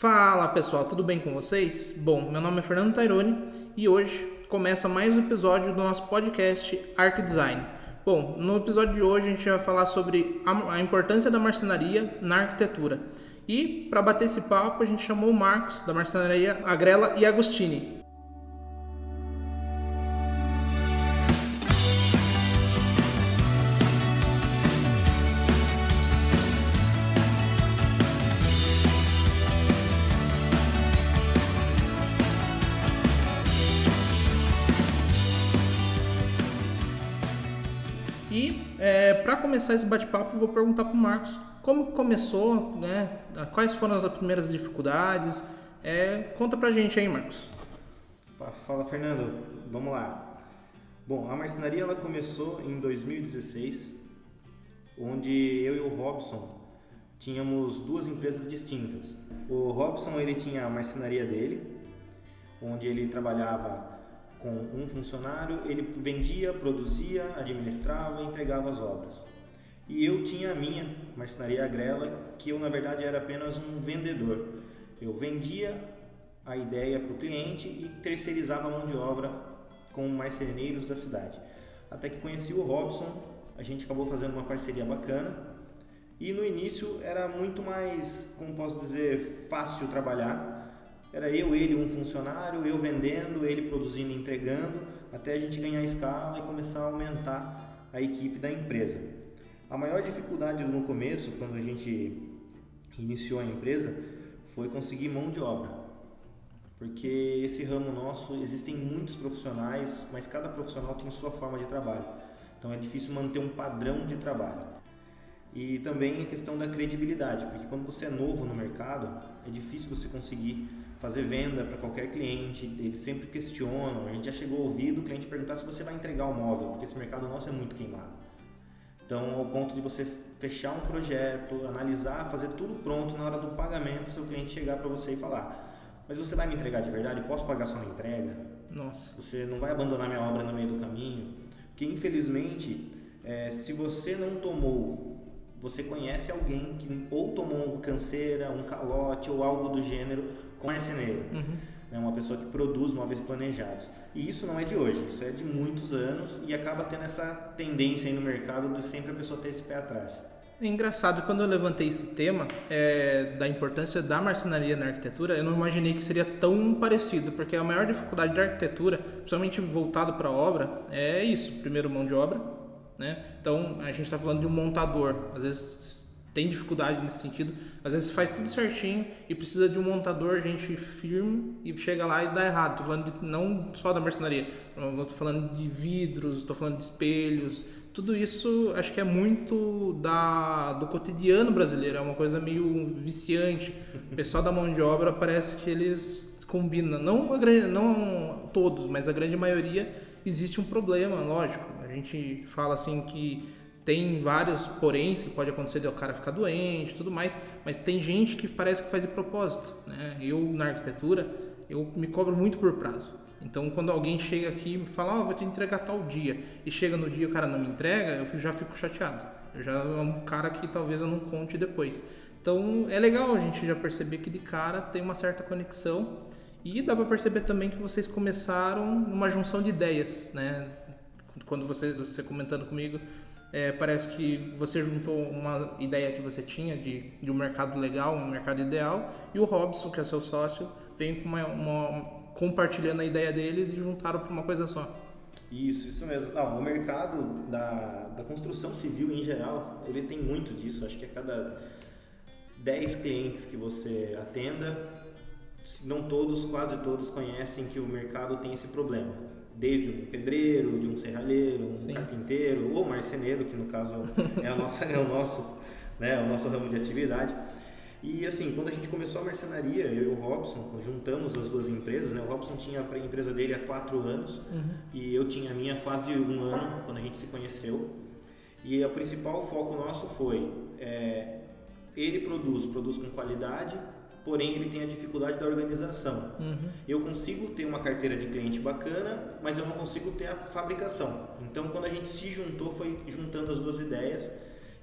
Fala pessoal, tudo bem com vocês? Bom, meu nome é Fernando Taironi e hoje começa mais um episódio do nosso podcast Arc Design. Bom, no episódio de hoje a gente vai falar sobre a importância da marcenaria na arquitetura. E para bater esse papo a gente chamou o Marcos da marcenaria Agrela e Agostini. Começar esse bate-papo, vou perguntar para o Marcos como começou, né? Quais foram as primeiras dificuldades? É, conta pra gente aí, Marcos. Fala, Fernando. Vamos lá. Bom, a marcenaria ela começou em 2016, onde eu e o Robson tínhamos duas empresas distintas. O Robson ele tinha a marcenaria dele, onde ele trabalhava com um funcionário, ele vendia, produzia, administrava e entregava as obras. E eu tinha a minha marcenaria agrela, que eu na verdade era apenas um vendedor. Eu vendia a ideia para o cliente e terceirizava a mão de obra com marceneiros da cidade. Até que conheci o Robson, a gente acabou fazendo uma parceria bacana. E no início era muito mais, como posso dizer, fácil trabalhar, era eu, ele, um funcionário, eu vendendo, ele produzindo e entregando, até a gente ganhar escala e começar a aumentar a equipe da empresa. A maior dificuldade no começo, quando a gente iniciou a empresa, foi conseguir mão de obra. Porque esse ramo nosso, existem muitos profissionais, mas cada profissional tem sua forma de trabalho. Então é difícil manter um padrão de trabalho. E também a questão da credibilidade, porque quando você é novo no mercado, é difícil você conseguir fazer venda para qualquer cliente, eles sempre questionam. A gente já chegou a ouvir do cliente perguntar se você vai entregar o móvel, porque esse mercado nosso é muito queimado. Então, ao ponto de você fechar um projeto, analisar, fazer tudo pronto na hora do pagamento, seu cliente chegar para você e falar: Mas você vai me entregar de verdade? Posso pagar só na entrega? Nossa. Você não vai abandonar minha obra no meio do caminho? Porque, infelizmente, é, se você não tomou você conhece alguém que ou tomou canseira, um calote ou algo do gênero com marceneiro. Uhum. É uma pessoa que produz móveis planejados. E isso não é de hoje, isso é de muitos anos e acaba tendo essa tendência aí no mercado de sempre a pessoa ter esse pé atrás. É engraçado, quando eu levantei esse tema é, da importância da marcenaria na arquitetura, eu não imaginei que seria tão parecido, porque a maior dificuldade da arquitetura, principalmente voltado para a obra, é isso: primeiro, mão de obra, né? Então, a gente está falando de um montador. Às vezes tem dificuldade nesse sentido. Às vezes faz tudo certinho e precisa de um montador, gente firme, e chega lá e dá errado. Estou falando de, não só da marcenaria, estou falando de vidros, estou falando de espelhos. Tudo isso acho que é muito da, do cotidiano brasileiro, é uma coisa meio viciante. O pessoal da mão de obra parece que eles combinam. Não, grande, não todos, mas a grande maioria existe um problema, lógico. A gente fala assim que tem vários poréns que pode acontecer de o cara ficar doente tudo mais, mas tem gente que parece que faz de propósito. Né? Eu, na arquitetura, eu me cobro muito por prazo. Então, quando alguém chega aqui e me fala, oh, vou te entregar tal dia, e chega no dia e o cara não me entrega, eu já fico chateado. Eu já é um cara que talvez eu não conte depois. Então, é legal a gente já perceber que de cara tem uma certa conexão e dá para perceber também que vocês começaram uma junção de ideias, né? Quando você, você comentando comigo, é, parece que você juntou uma ideia que você tinha de, de um mercado legal, um mercado ideal, e o Robson, que é seu sócio, veio com uma, uma compartilhando a ideia deles e juntaram para uma coisa só. Isso, isso mesmo. Não, o mercado da, da construção civil em geral, ele tem muito disso. Acho que a cada 10 clientes que você atenda, não todos, quase todos conhecem que o mercado tem esse problema. Desde um pedreiro, de um serralheiro, um Sim. carpinteiro ou marceneiro, que no caso é, nossa, é o nosso, né, o nosso ramo de atividade. E assim, quando a gente começou a marcenaria, eu e o Robson, juntamos as duas empresas, né? O Robson tinha a empresa dele há quatro anos uhum. e eu tinha a minha quase um ano, quando a gente se conheceu. E o principal foco nosso foi, é, ele produz, produz com qualidade, porém ele tem a dificuldade da organização. Uhum. Eu consigo ter uma carteira de cliente bacana, mas eu não consigo ter a fabricação. Então, quando a gente se juntou, foi juntando as duas ideias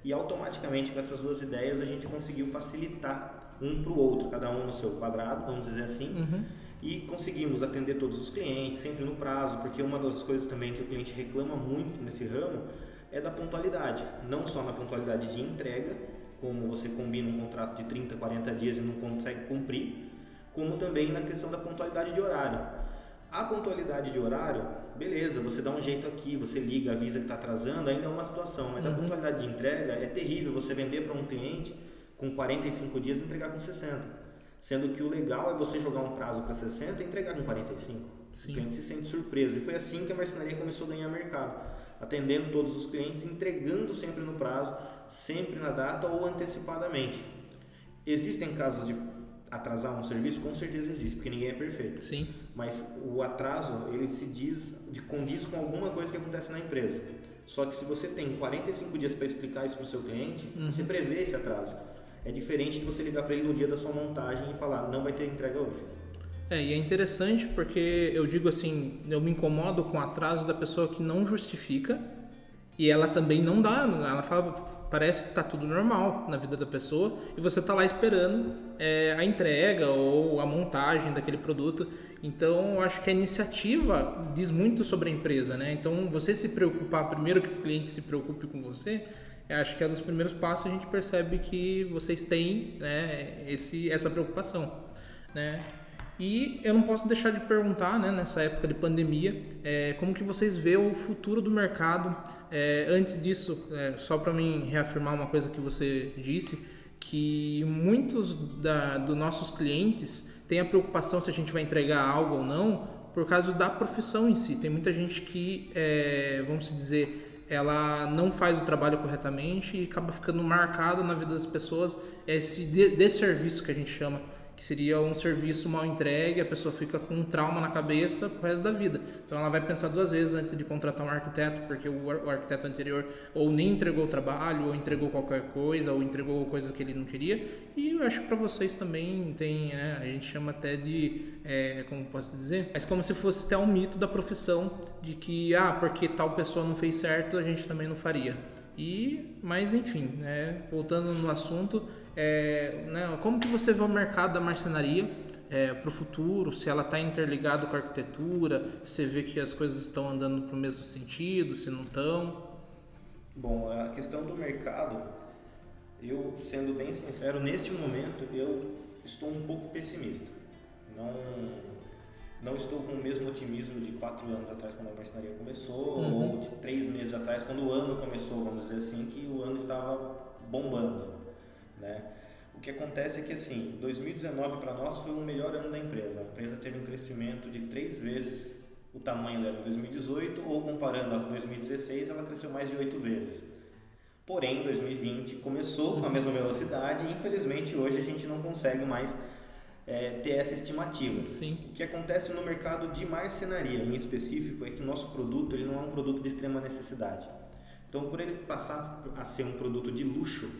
e automaticamente com essas duas ideias a gente conseguiu facilitar um para o outro, cada um no seu quadrado, vamos dizer assim. Uhum. E conseguimos atender todos os clientes, sempre no prazo, porque uma das coisas também que o cliente reclama muito nesse ramo é da pontualidade. Não só na pontualidade de entrega, como você combina um contrato de 30, 40 dias e não consegue cumprir, como também na questão da pontualidade de horário. A pontualidade de horário, beleza, você dá um jeito aqui, você liga, avisa que está atrasando, ainda é uma situação, mas uhum. a pontualidade de entrega é terrível você vender para um cliente com 45 dias e entregar com 60. Sendo que o legal é você jogar um prazo para 60 e entregar com 45. Sim. O cliente se sente surpreso. E foi assim que a marcenaria começou a ganhar mercado, atendendo todos os clientes, entregando sempre no prazo, sempre na data ou antecipadamente. Existem casos de atrasar um serviço? Com certeza existe, porque ninguém é perfeito. Sim. Mas o atraso, ele se diz, condiz com alguma coisa que acontece na empresa. Só que se você tem 45 dias para explicar isso para o seu cliente, uhum. você prevê esse atraso. É diferente de você ligar para ele no dia da sua montagem e falar, não vai ter entrega hoje. É, e é interessante porque eu digo assim, eu me incomodo com o atraso da pessoa que não justifica e ela também não dá, ela fala, parece que está tudo normal na vida da pessoa e você está lá esperando é, a entrega ou a montagem daquele produto. Então, eu acho que a iniciativa diz muito sobre a empresa, né? Então, você se preocupar primeiro que o cliente se preocupe com você, acho que é um dos primeiros passos a gente percebe que vocês têm né, esse, essa preocupação, né? E eu não posso deixar de perguntar, né, nessa época de pandemia, é, como que vocês vê o futuro do mercado. É, antes disso, é, só para mim reafirmar uma coisa que você disse, que muitos dos nossos clientes têm a preocupação se a gente vai entregar algo ou não, por causa da profissão em si. Tem muita gente que, é, vamos dizer, ela não faz o trabalho corretamente e acaba ficando marcado na vida das pessoas esse desserviço que a gente chama que seria um serviço mal entregue, a pessoa fica com um trauma na cabeça pro resto da vida. Então ela vai pensar duas vezes antes de contratar um arquiteto, porque o, arquiteto anterior ou nem entregou o trabalho, ou entregou qualquer coisa, ou entregou coisa que ele não queria. E eu acho que para vocês também tem, né, a gente chama até de, é, como posso dizer, mas como se fosse até um mito da profissão de que, ah, porque tal pessoa não fez certo, a gente também não faria. E, mas enfim, né, voltando no assunto, é, né, como que você vê o mercado da marcenaria é, para o futuro, se ela está interligada com a arquitetura, você vê que as coisas estão andando para o mesmo sentido, se não estão? Bom, a questão do mercado, eu sendo bem sincero, neste momento eu estou um pouco pessimista. Não, não estou com o mesmo otimismo de quatro anos atrás quando a marcenaria começou, uhum. ou de três meses atrás quando o ano começou, vamos dizer assim, que o ano estava bombando. Né? O que acontece é que assim, 2019 para nós foi o melhor ano da empresa. A empresa teve um crescimento de três vezes o tamanho dela em 2018, ou comparando a 2016, ela cresceu mais de oito vezes. Porém, 2020 começou com a mesma velocidade e infelizmente hoje a gente não consegue mais é, ter essa estimativa. Sim. O que acontece no mercado de marcenaria em específico é que o nosso produto ele não é um produto de extrema necessidade. Então, por ele passar a ser um produto de luxo,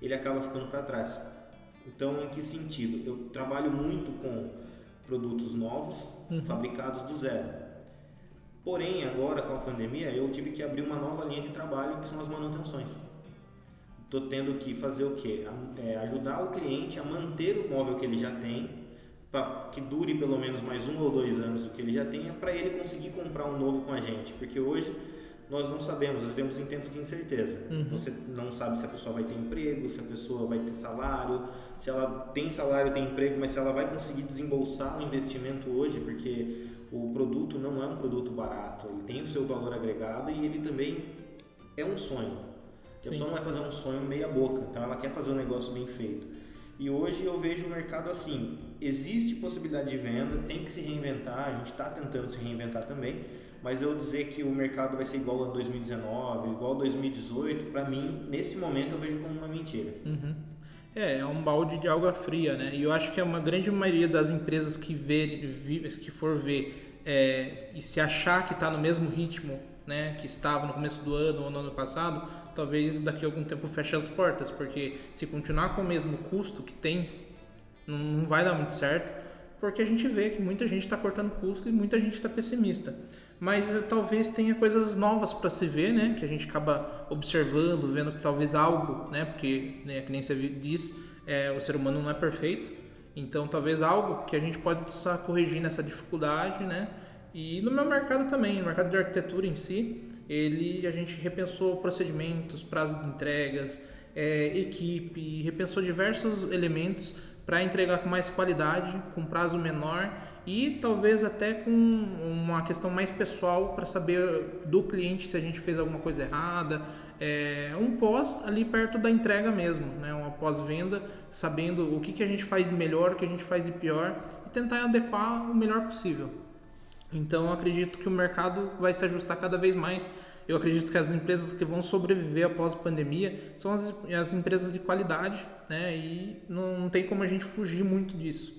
ele acaba ficando para trás. Então, em que sentido? Eu trabalho muito com produtos novos, uhum. fabricados do zero. Porém, agora com a pandemia, eu tive que abrir uma nova linha de trabalho que são as manutenções. Estou tendo que fazer o quê? É, ajudar o cliente a manter o móvel que ele já tem, para que dure pelo menos mais um ou dois anos o que ele já tenha, para ele conseguir comprar um novo com a gente. Porque hoje nós não sabemos, nós vivemos em tempos de incerteza. Uhum. Você não sabe se a pessoa vai ter emprego, se a pessoa vai ter salário, se ela tem salário, tem emprego, mas se ela vai conseguir desembolsar um investimento hoje, porque o produto não é um produto barato, ele tem o seu valor agregado e ele também é um sonho. A pessoa não vai fazer um sonho meia boca, então ela quer fazer um negócio bem feito. E hoje eu vejo o mercado assim, existe possibilidade de venda, tem que se reinventar, a gente está tentando se reinventar também, mas eu dizer que o mercado vai ser igual a 2019, igual a 2018, para mim, nesse momento, eu vejo como uma mentira. Uhum. É, é um balde de água fria, né? E eu acho que a uma grande maioria das empresas que, ver, que for ver é, e se achar que está no mesmo ritmo né, que estava no começo do ano ou no ano passado, talvez daqui a algum tempo feche as portas, porque se continuar com o mesmo custo que tem, não, não vai dar muito certo, porque a gente vê que muita gente está cortando custo e muita gente está pessimista mas eh, talvez tenha coisas novas para se ver, né? Que a gente acaba observando, vendo que talvez algo, né? Porque, né, que nem você diz, É, o ser humano não é perfeito, então talvez algo que a gente possa corrigir nessa dificuldade, né? E no meu mercado também, no mercado de arquitetura em si, ele a gente repensou procedimentos, prazo de entregas, é, equipe, repensou diversos elementos para entregar com mais qualidade, com prazo menor e talvez até com uma questão mais pessoal para saber do cliente se a gente fez alguma coisa errada. É, um pós ali perto da entrega mesmo, né? uma pós-venda, sabendo o que, que a gente faz de melhor, o que a gente faz de pior e tentar adequar o melhor possível. Então acredito que o mercado vai se ajustar cada vez mais. Eu acredito que as empresas que vão sobreviver após a pandemia são as, as empresas de qualidade, né? E não, não tem como a gente fugir muito disso.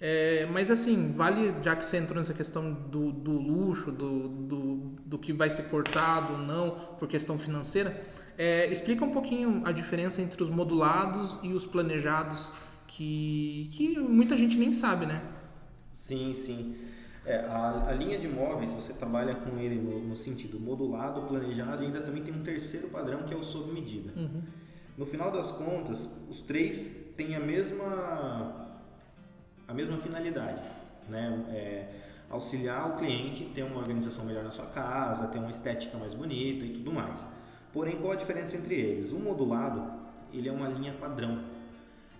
É, mas assim, vale, já que você entrou nessa questão do, do luxo, do, do, do, que vai ser cortado ou não por questão financeira, é, explica um pouquinho a diferença entre os modulados e os planejados, que, que muita gente nem sabe, né? Sim, sim. É, a, a, linha de móveis, você trabalha com ele no, no, sentido modulado, planejado e ainda também tem um terceiro padrão que é o sob medida. Uhum. No final das contas, os três têm a mesma a mesma finalidade, né? É, auxiliar o cliente ter uma organização melhor na sua casa, ter uma estética mais bonita e tudo mais. Porém, qual a diferença entre eles? O modulado, ele é uma linha padrão.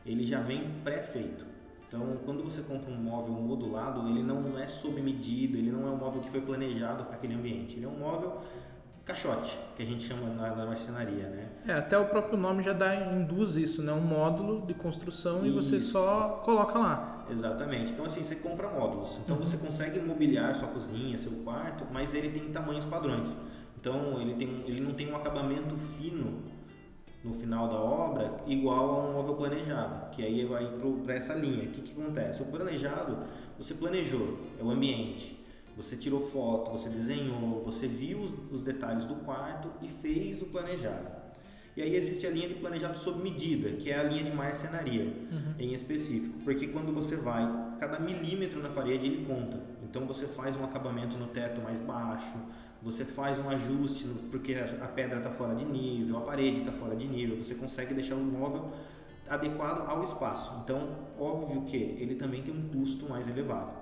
Ele já vem pré-feito. Então, quando você compra um móvel modulado, ele não é sob medida, ele não é um móvel que foi planejado para aquele ambiente. Ele é um móvel caixote, que a gente chama na, na marcenaria, né? É, até o próprio nome já dá, induz isso, né? Um módulo de construção isso. e você só coloca lá. Exatamente. Então, assim, você compra módulos. Então, uhum. você consegue mobiliar sua cozinha, seu quarto, mas ele tem tamanhos padrões. Então, ele, tem, ele não tem um acabamento fino no final da obra igual a um móvel planejado, que aí vai para essa linha. O que, que acontece? O planejado, você planejou, é o ambiente você tirou foto, você desenhou, você viu os, os detalhes do quarto e fez o planejado. E aí existe a linha de planejado sob medida, que é a linha de marcenaria uhum. em específico, porque quando você vai, cada milímetro na parede ele conta. Então você faz um acabamento no teto mais baixo, você faz um ajuste porque a pedra está fora de nível, a parede está fora de nível, você consegue deixar o móvel adequado ao espaço. Então, óbvio que ele também tem um custo mais elevado.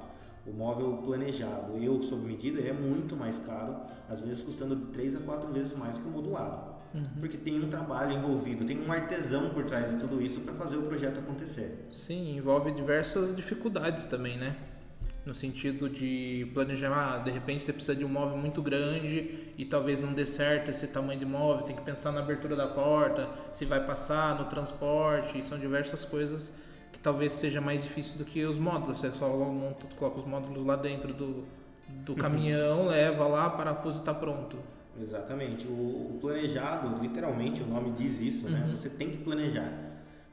O móvel planejado, eu sob medida, é muito mais caro, às vezes custando de 3 a 4 vezes mais que o modulado. Uhum. Porque tem um trabalho envolvido, tem um artesão por trás de tudo isso para fazer o projeto acontecer. Sim, envolve diversas dificuldades também, né? No sentido de planejar, ah, de repente você precisa de um móvel muito grande e talvez não dê certo esse tamanho de móvel, tem que pensar na abertura da porta, se vai passar no transporte, são diversas coisas talvez seja mais difícil do que os módulos. Você só monta, coloca os módulos lá dentro do, do caminhão, leva lá, parafuso e está pronto. Exatamente. O, o, planejado, literalmente, o nome diz isso, né? Uhum. Você tem que planejar.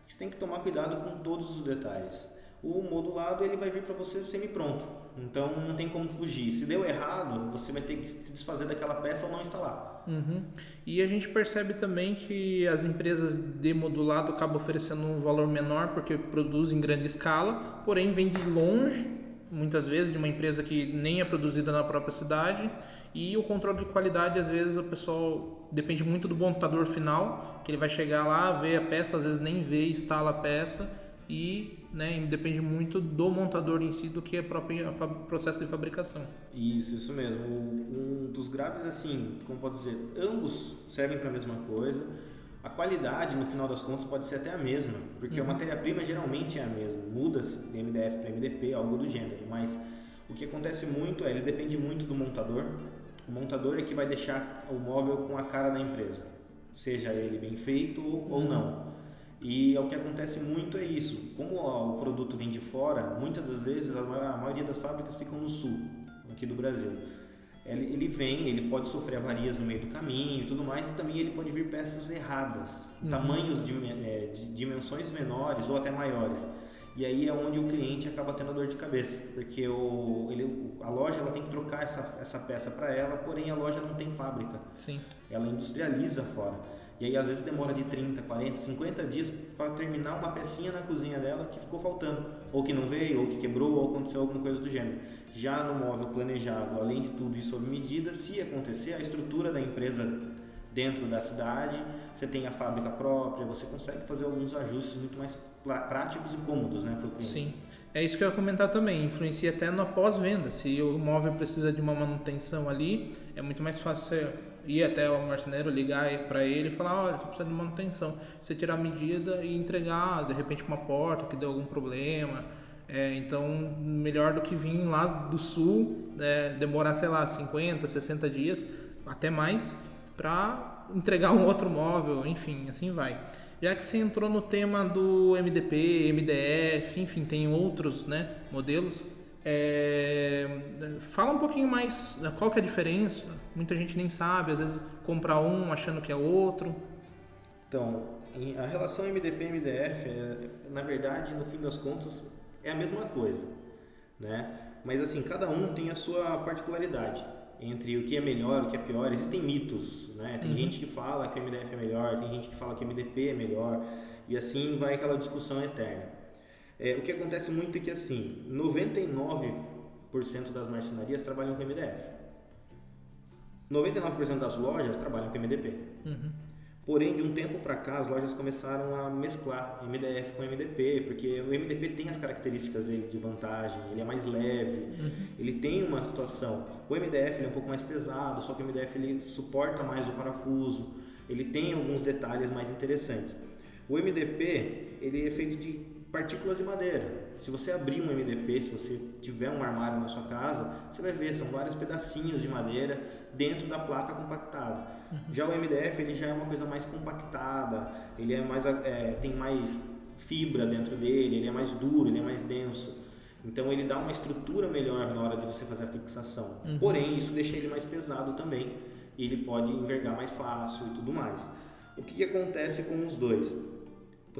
Você tem que tomar cuidado com todos os detalhes. O modulado ele vai vir para você semi-pronto. Então não tem como fugir. Se deu errado, você vai ter que se desfazer daquela peça ou não instalar. Uhum. E a gente percebe também que as empresas de modulado acabam oferecendo um valor menor porque produzem em grande escala, porém vem de longe, muitas vezes, de uma empresa que nem é produzida na própria cidade. E o controle de qualidade, às vezes, o pessoal depende muito do montador final, que ele vai chegar lá, ver a peça, às vezes nem vê, instala a peça e né, depende muito do montador em si do que é próprio processo de fabricação. Isso, isso mesmo. Um dos graves, assim, como pode dizer, ambos servem para a mesma coisa. A qualidade, no final das contas, pode ser até a mesma, porque uhum. a matéria-prima geralmente é a mesma. Muda-se de MDF para MDP, algo do gênero, mas o que acontece muito é, ele depende muito do montador. O montador é que vai deixar o móvel com a cara da empresa, seja ele bem feito ou uhum. não. E o que acontece muito é isso. Como o produto vem de fora, muitas das vezes a maioria das fábricas ficam no sul, aqui do Brasil. Ele vem, ele pode sofrer avarias no meio do caminho e tudo mais, e também ele pode vir peças erradas, uhum. tamanhos de, é, de dimensões menores ou até maiores. E aí é onde o cliente acaba tendo dor de cabeça, porque o, ele, a loja ela tem que trocar essa, essa peça para ela, porém a loja não tem fábrica. Sim. Ela industrializa fora. E aí às vezes demora de 30, 40, 50 dias para terminar uma pecinha na cozinha dela que ficou faltando, ou que não veio, ou que quebrou, ou aconteceu alguma coisa do gênero. Já no móvel planejado, além de tudo isso sob medida, se acontecer, a estrutura da empresa dentro da cidade, você tem a fábrica própria, você consegue fazer alguns ajustes muito mais práticos e cômodos né, para o cliente. Sim. É isso que eu ia comentar também, influencia até no pós-venda. Se o móvel precisa de uma manutenção ali, é muito mais fácil ir até o marceneiro, ligar para ele e falar, olha, estou precisando de manutenção. Você tirar a medida e entregar, de repente, uma porta que deu algum problema. É, então, melhor do que vir lá do sul, é, demorar, sei lá, 50, 60 dias, até mais, para entregar um outro móvel, enfim, assim vai. Já que você entrou no tema do MDP, MDF, enfim, tem outros né, modelos, é, fala um pouquinho mais né, qual que é a diferença. Muita gente nem sabe, às vezes compra um achando que é outro. Então, a relação MDP e MDF, é, na verdade, no fim das contas, é a mesma coisa, né? Mas assim, cada um tem a sua particularidade entre o que é melhor, o que é pior. Existem mitos, né? Tem uhum. gente que fala que o MDF é melhor, tem gente que fala que o MDP é melhor, e assim vai aquela discussão eterna. É, o que acontece muito é que assim, 99% das marcenarias trabalham com MDF. 99% das lojas trabalham com MDP. Uhum. Porém, de um tempo para cá, as lojas começaram a mesclar MDF com MDP, porque o MDP tem as características dele de vantagem, ele é mais leve, uhum. ele tem uma situação. O MDF é um pouco mais pesado, só que o MDF ele suporta mais o parafuso, ele tem alguns detalhes mais interessantes. O MDP ele é feito de partículas de madeira. Se você abrir um MDP, se você tiver um armário na sua casa, você vai ver são vários pedacinhos de madeira dentro da placa compactada. Uhum. Já o MDF ele já é uma coisa mais compactada, ele é mais é, tem mais fibra dentro dele, ele é mais duro, ele é mais denso. Então ele dá uma estrutura melhor na hora de você fazer a fixação. Uhum. Porém, isso deixa ele mais pesado também. E ele pode envergar mais fácil e tudo mais. O que, que acontece com os dois?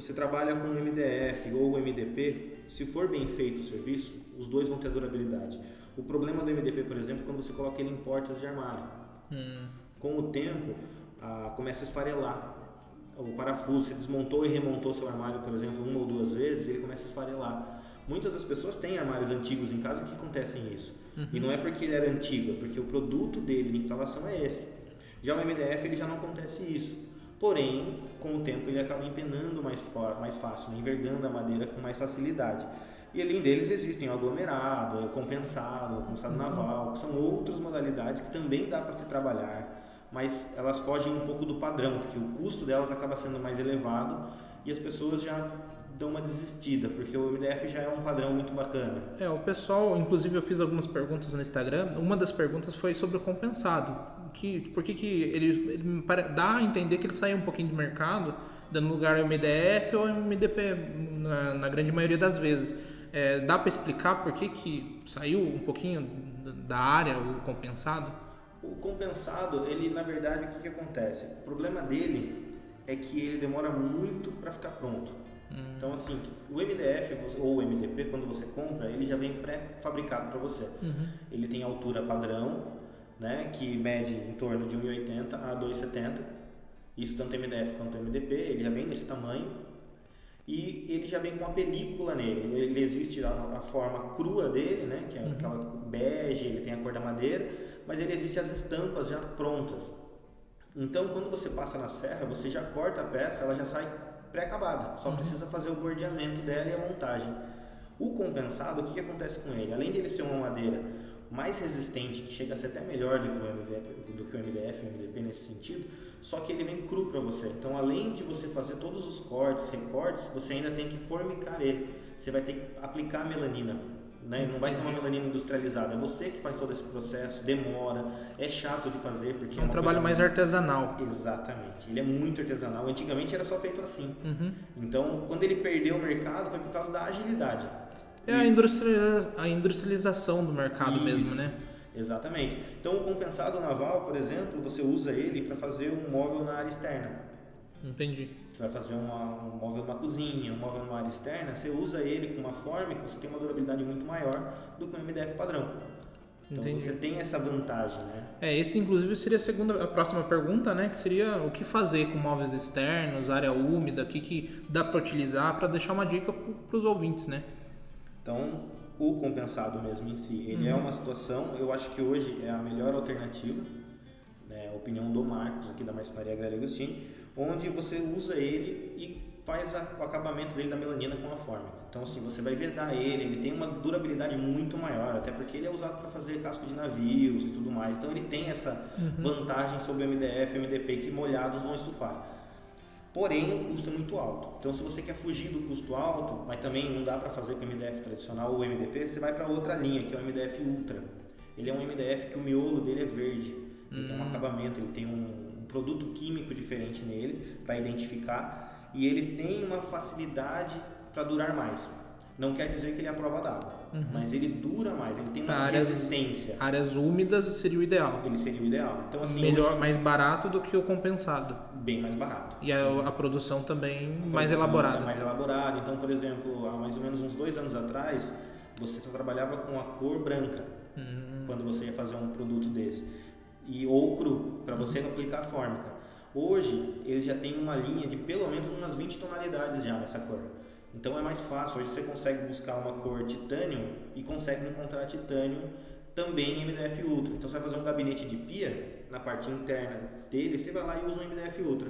Você trabalha com MDF ou MDP, se for bem feito o serviço, os dois vão ter durabilidade. O problema do MDP, por exemplo, é quando você coloca ele em portas de armário. Hum. Com o tempo, começa a esfarelar. O parafuso, você desmontou e remontou seu armário, por exemplo, uma ou duas vezes, ele começa a esfarelar. Muitas das pessoas têm armários antigos em casa que acontecem isso. Uhum. E não é porque ele era antigo, é porque o produto dele de instalação é esse. Já o MDF ele já não acontece isso. Porém, com o tempo ele acaba empenando mais, mais fácil, né? envergando a madeira com mais facilidade. E além deles existem o aglomerado, o compensado, o compensado uhum. naval, que são outras modalidades que também dá para se trabalhar mas elas fogem um pouco do padrão, porque o custo delas acaba sendo mais elevado e as pessoas já dão uma desistida, porque o MDF já é um padrão muito bacana. É, o pessoal, inclusive eu fiz algumas perguntas no Instagram, uma das perguntas foi sobre o compensado, que, por que, que ele, ele dá a entender que ele saiu um pouquinho do mercado, dando lugar ao MDF ou MDP na, na grande maioria das vezes. É, dá para explicar por que, que saiu um pouquinho da área o compensado? O compensado, ele na verdade, o que, que acontece? O problema dele é que ele demora muito para ficar pronto. Hum. Então, assim, o MDF ou o MDP, quando você compra, ele já vem pré-fabricado para você. Uhum. Ele tem altura padrão, né, que mede em torno de 1,80 a 2,70. Isso tanto MDF quanto MDP, ele já vem nesse tamanho. E ele já vem com uma película nele. Ele existe a, a forma crua dele, né, que é uhum. aquela bege, ele tem a cor da madeira mas ele existe as estampas já prontas. Então, quando você passa na serra, você já corta a peça, ela já sai pré-acabada. Só uhum. precisa fazer o bordeamento dela e a montagem. O compensado, o que, que acontece com ele? Além de ele ser uma madeira mais resistente, que chega a ser até melhor do que o MDF, do que o MDF o MDP nesse sentido, só que ele vem cru para você. Então, além de você fazer todos os cortes, recortes, você ainda tem que formicar ele. Você vai ter que aplicar melanina né? Não vai ser uma melanina industrializada. É você que faz todo esse processo, demora, é chato de fazer porque é um trabalho mais muito... artesanal. Exatamente. Ele é muito artesanal. Antigamente era só feito assim. Uhum. Então, quando ele perdeu o mercado, foi por causa da agilidade. É a, industrializa... a industrialização do mercado Isso. mesmo, né? Exatamente. Então, o compensado naval, por exemplo, você usa ele para fazer um móvel na área externa. Entendi. Você vai fazer uma, um móvel numa cozinha, um móvel numa área externa, você usa ele com uma forma que você tem uma durabilidade muito maior do que um MDF padrão. Então Entendi. você tem essa vantagem, né? É, esse inclusive seria a segunda, a próxima pergunta, né? Que seria o que fazer com móveis externos, área úmida, o que, que dá para utilizar para deixar uma dica para os ouvintes, né? Então, o compensado mesmo em si, ele é uhum. é uma situação, eu acho que hoje é a melhor alternativa. Né? opinião do Marcos aqui da Marcenaria Agrária Agostini, onde você usa ele e faz a, o acabamento dele da melanina com a fórmica. Então assim, você vai vedar ele, ele tem uma durabilidade muito maior, até porque ele é usado para fazer casco de navios e tudo mais. Então ele tem essa uhum. vantagem sobre o MDF e o MDP que molhados vão estufar. Porém, o custo é muito alto. Então, se você quer fugir do custo alto, mas também não dá para fazer com o MDF tradicional ou MDP, você vai para outra linha, que é o MDF Ultra. Ele é um MDF que o miolo dele é verde. Ele tem um hum. acabamento, ele tem um, um produto químico diferente nele para identificar e ele tem uma facilidade para durar mais. Não quer dizer que ele é a prova d'água, uhum. mas ele dura mais, ele tem uma áreas, resistência. Áreas úmidas seria o ideal. Ele seria o ideal. Então, assim, Melhor, hoje, mais barato do que o compensado. Bem mais barato. E a, a produção também a produção mais elaborada. É mais elaborada. Então, por exemplo, há mais ou menos uns dois anos atrás, você só trabalhava com a cor branca uhum. quando você ia fazer um produto desse. E, ou cru, para você uhum. aplicar a fórmica. Hoje, eles já têm uma linha de pelo menos umas 20 tonalidades já nessa cor. Então é mais fácil. Hoje você consegue buscar uma cor titânio e consegue encontrar titânio também em MDF Ultra. Então você vai fazer um gabinete de pia, na parte interna dele, você vai lá e usa um MDF Ultra.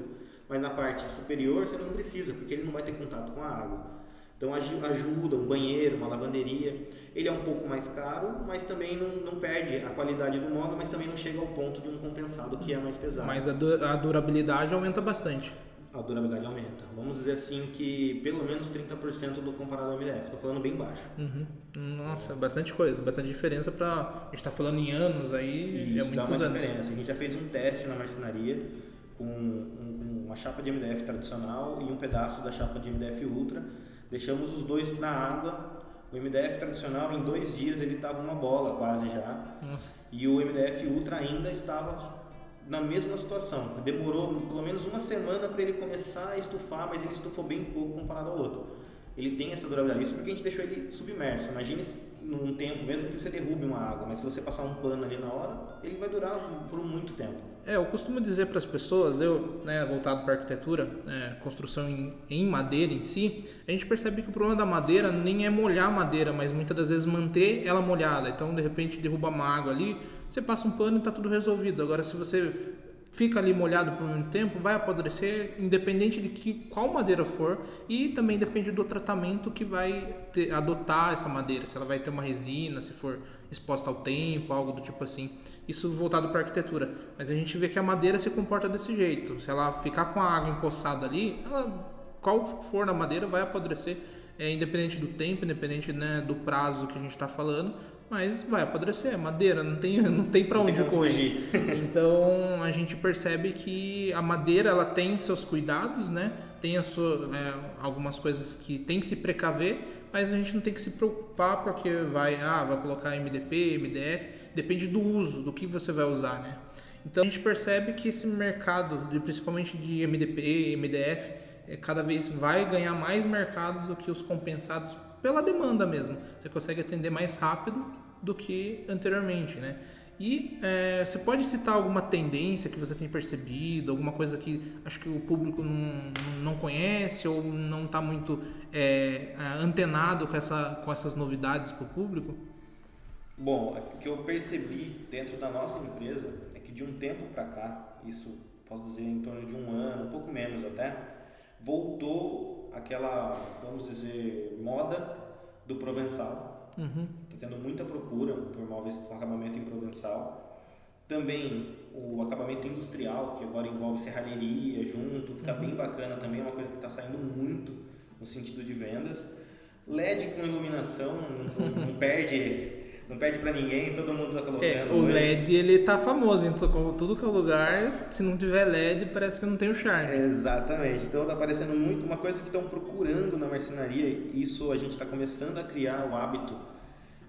Mas na parte superior você não precisa, porque ele não vai ter contato com a água. Então ajuda, um banheiro, uma lavanderia. Ele é um pouco mais caro, mas também não, não perde a qualidade do móvel, mas também não chega ao ponto de um compensado que é mais pesado. Mas a, du a durabilidade aumenta bastante a durabilidade aumenta. Vamos dizer assim que pelo menos 30% do comparado ao MDF. Estou falando bem baixo. Uhum. Nossa, bastante coisa, bastante diferença para a gente está falando em anos aí, Isso, é muitos dá uma anos. Diferença. A gente já fez um teste na marcenaria com, um, uma chapa de MDF tradicional e um pedaço da chapa de MDF Ultra. Deixamos os dois na água. O MDF tradicional em dois dias ele estava uma bola quase já. Nossa. E o MDF Ultra ainda estava na mesma situação. Demorou pelo menos uma semana para ele começar a estufar, mas ele estufou bem pouco comparado ao outro. Ele tem essa durabilidade, isso porque a gente deixou ele submerso. Imagine num tempo, mesmo que você derrube uma água, mas se você passar um pano ali na hora, ele vai durar por muito tempo. É, eu costumo dizer para as pessoas, eu, né, voltado para arquitetura, é, construção em, em, madeira em si, a gente percebe que o problema da madeira nem é molhar a madeira, mas muitas das vezes manter ela molhada. Então, de repente, derruba uma água ali, você passa um pano e está tudo resolvido. Agora, se você fica ali molhado por muito tempo, vai apodrecer, independente de que qual madeira for, e também depende do tratamento que vai ter, adotar essa madeira, se ela vai ter uma resina, se for exposta ao tempo, algo do tipo assim. Isso voltado para arquitetura. Mas a gente vê que a madeira se comporta desse jeito. Se ela ficar com a água empoçada ali, ela, qual for na madeira vai apodrecer, é, independente do tempo, independente né, do prazo que a gente está falando mas vai apodrecer, é madeira, não tem, não tem para onde correr. Então a gente percebe que a madeira ela tem seus cuidados, né? Tem a sua, é, algumas coisas que tem que se precaver, mas a gente não tem que se preocupar porque vai, ah, vai colocar MDP, MDF, depende do uso, do que você vai usar, né? Então a gente percebe que esse mercado, principalmente de MDP, MDF, é, cada vez vai ganhar mais mercado do que os compensados pela demanda mesmo. Você consegue atender mais rápido do que anteriormente, né? E é, você pode citar alguma tendência que você tem percebido, alguma coisa que acho que o público não, não conhece ou não está muito é, antenado com, essa, com essas novidades para o público? Bom, o que eu percebi dentro da nossa empresa é que de um tempo para cá, isso posso dizer em torno de um ano, um pouco menos até, voltou aquela, vamos dizer, moda do provençal. Uhum. Tendo muita procura por móveis com acabamento em provençal. Também o acabamento industrial, que agora envolve serralheria junto, fica uhum. bem bacana também, é uma coisa que está saindo muito no sentido de vendas. LED com iluminação, não, não perde não perde para ninguém, todo mundo tá colocando. É, o LED ele tá famoso, então tudo que é lugar, se não tiver LED, parece que não tem o charme. Exatamente. Então tá aparecendo muito uma coisa que estão procurando na marcenaria, isso a gente está começando a criar o hábito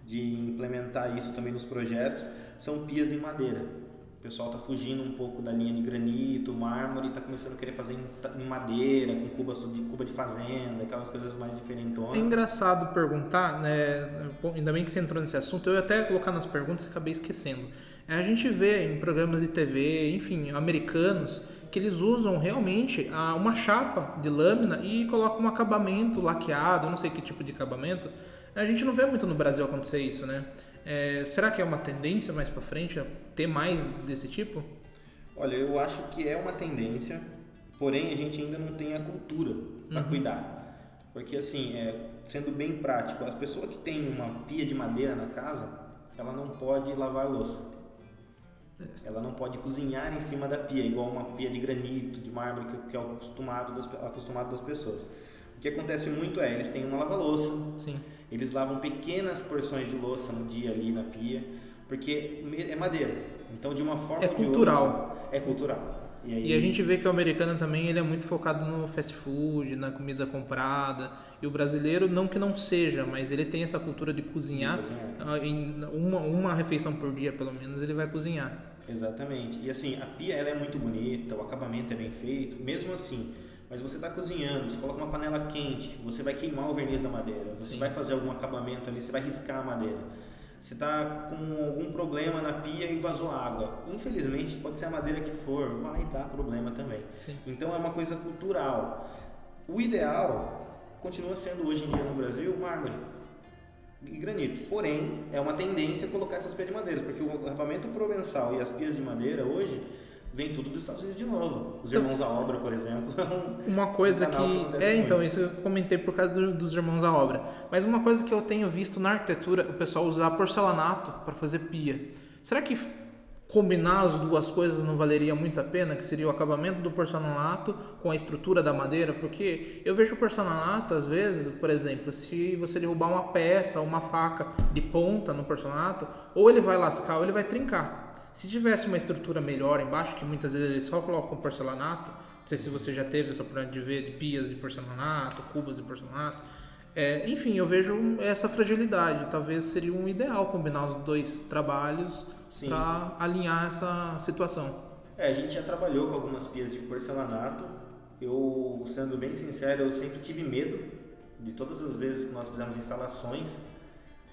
de implementar isso também nos projetos, são pias em madeira. O pessoal está fugindo um pouco da linha de granito, mármore, está começando a querer fazer em madeira, com cuba de, cuba de fazenda, aquelas coisas mais diferentes. É engraçado perguntar, né? ainda bem que você entrou nesse assunto, eu ia até colocar nas perguntas e acabei esquecendo. É, a gente vê em programas de TV, enfim, americanos, que eles usam realmente uma chapa de lâmina e colocam um acabamento laqueado, não sei que tipo de acabamento. A gente não vê muito no Brasil acontecer isso, né? É, será que é uma tendência mais para frente ter mais desse tipo? Olha, eu acho que é uma tendência, porém a gente ainda não tem a cultura para Uhum. cuidar. Porque assim, é, sendo bem prático, a pessoa que tem uma pia de madeira na casa, ela não pode lavar louça. Ela não pode cozinhar em cima da pia, igual uma pia de granito, de mármore, que, que é o acostumado das, acostumado das pessoas. O que acontece muito é, eles têm uma lava-louça, Sim. Eles lavam pequenas porções de louça no dia ali na pia, porque é madeira. Então, de uma forma É cultural. outra, é cultural. E, aí, E a gente vê que o americano também ele é muito focado no fast food, na comida comprada. E o brasileiro, não que não seja, mas ele tem essa cultura de cozinhar. Cozinhar. ah, Em uma, uma refeição por dia, pelo menos, ele vai cozinhar. Exatamente. E assim, a pia ela é muito bonita, o acabamento é bem feito, mesmo assim. Mas você está cozinhando, você coloca uma panela quente, você vai queimar o verniz da madeira, você Sim. vai fazer algum acabamento ali, você vai riscar a madeira. Você está com algum problema na pia e vazou água. Infelizmente, pode ser a madeira que for, vai dar problema também. Sim. Então é uma coisa cultural. O ideal continua sendo hoje em dia no Brasil mármore e granito. Porém, é uma tendência colocar essas pias de madeira, porque o acabamento provençal e as pias de madeira hoje vem tudo dos Estados Unidos de novo. Os Então- irmãos à obra, por exemplo, é um Uma coisa canal que que. É, então, isso eu comentei por causa do- dos irmãos à obra. Mas uma coisa que eu tenho visto na arquitetura, o pessoal usar porcelanato para fazer pia. Será que combinar as duas coisas não valeria muito a pena? Que seria o acabamento do porcelanato com a estrutura da madeira? Porque eu vejo o porcelanato, às vezes, por exemplo, se você derrubar uma peça, uma faca de ponta no porcelanato, ou ele vai lascar ou ele vai trincar. Se tivesse uma estrutura melhor embaixo, que muitas vezes eles só colocam porcelanato, não sei se você já teve essa oportunidade de ver de pias de porcelanato, cubas de porcelanato. É, enfim, eu vejo essa fragilidade. Talvez seria um ideal combinar os dois trabalhos para alinhar essa situação. É, a gente já trabalhou com algumas pias de porcelanato. Eu, sendo bem sincero, eu sempre tive medo de todas as vezes que nós fizemos instalações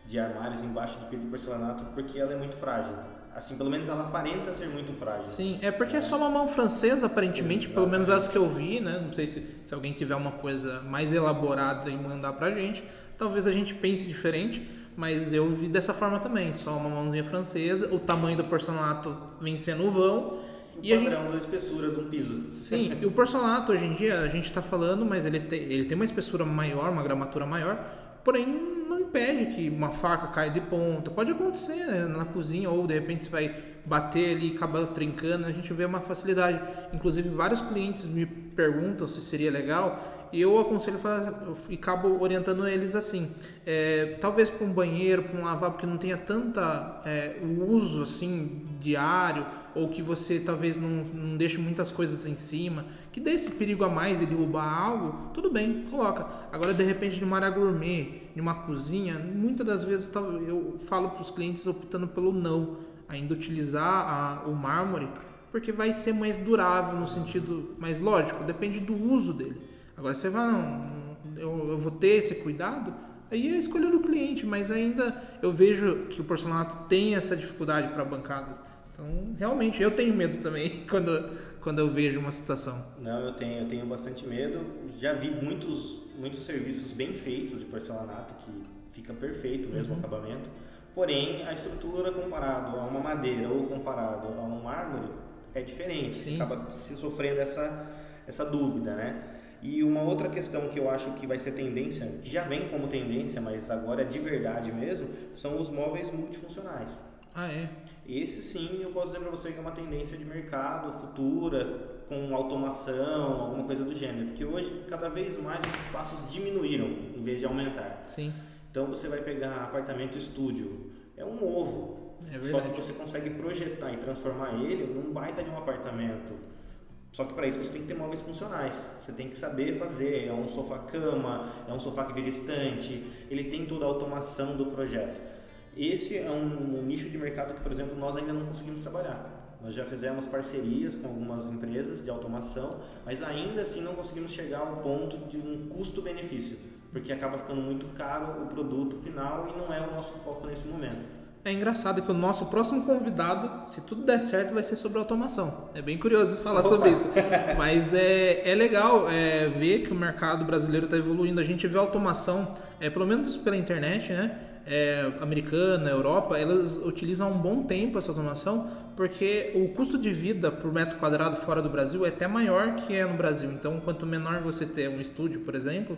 de armários embaixo de pia de porcelanato, porque ela é muito frágil. Assim, pelo menos ela aparenta ser muito frágil. Sim, é porque é só uma mão francesa, aparentemente, pelo menos as que eu vi, né? Não sei se, se alguém tiver uma coisa mais elaborada e mandar pra gente, talvez a gente pense diferente, mas eu vi dessa forma também, só uma mãozinha francesa, o tamanho do porcelanato vem sendo o vão, O e a gente da espessura de um piso. Sim, e o porcelanato hoje em dia a gente está falando, mas ele tem, ele tem uma espessura maior, uma gramatura maior, porém não impede que uma faca caia de ponta. Pode acontecer né, na cozinha ou de repente você vai bater ali e acaba trincando, a gente vê uma facilidade. Inclusive vários clientes me perguntam se seria legal e eu aconselho fazer, e acabo orientando eles assim, é, talvez para um banheiro, para um lavabo que não tenha tanta é, uso assim diário ou que você talvez não, não deixe muitas coisas em cima, que dê esse perigo a mais de derrubar algo, tudo bem, coloca. Agora, de repente, numa área gourmet, numa cozinha, muitas das vezes eu falo para os clientes optando pelo não, ainda utilizar a- o mármore, porque vai ser mais durável no sentido, mas lógico, depende do uso dele. Agora, você vai, não, eu, eu vou ter esse cuidado, aí é a escolha do cliente, mas ainda eu vejo que o porcelanato tem essa dificuldade para bancadas. Então, realmente, eu tenho medo também quando, quando eu vejo uma situação. Não, eu tenho, eu tenho bastante medo. Já vi muitos, muitos serviços bem feitos de porcelanato que fica perfeito mesmo o acabamento. Porém, a estrutura comparado a uma madeira ou comparado a um mármore é diferente. Sim. Acaba se sofrendo essa, essa dúvida, né? E uma outra questão que eu acho que vai ser tendência, que já vem como tendência, mas agora é de verdade mesmo, são os móveis multifuncionais. Ah, é? Esse sim, eu posso dizer para você que é uma tendência de mercado futura, com automação, alguma coisa do gênero. Porque hoje, cada vez mais, os espaços diminuíram em vez de aumentar. Sim, Então, você vai pegar apartamento estúdio, é um ovo. é Só que você consegue projetar e transformar ele num baita de um apartamento. Só que para isso você tem que ter móveis funcionais. Você tem que saber fazer. É um sofá-cama, é um sofá que vira estante. Ele tem toda a automação do projeto. Esse é um, um nicho de mercado que, por exemplo, nós ainda não conseguimos trabalhar. Nós já fizemos parcerias com algumas empresas de automação, mas ainda assim não conseguimos chegar ao ponto de um custo-benefício, porque acaba ficando muito caro o produto final e não é o nosso foco nesse momento. É engraçado que o nosso próximo convidado, se tudo der certo, vai ser sobre automação. É bem curioso falar Opa. sobre isso. Mas é, é legal é, ver que o mercado brasileiro está evoluindo. A gente vê automação, é, pelo menos pela internet, né? É, americana, Europa, elas utilizam há um bom tempo essa automação porque o custo de vida por metro quadrado fora do Brasil é até maior que é no Brasil. Então, quanto menor você ter um estúdio, por exemplo,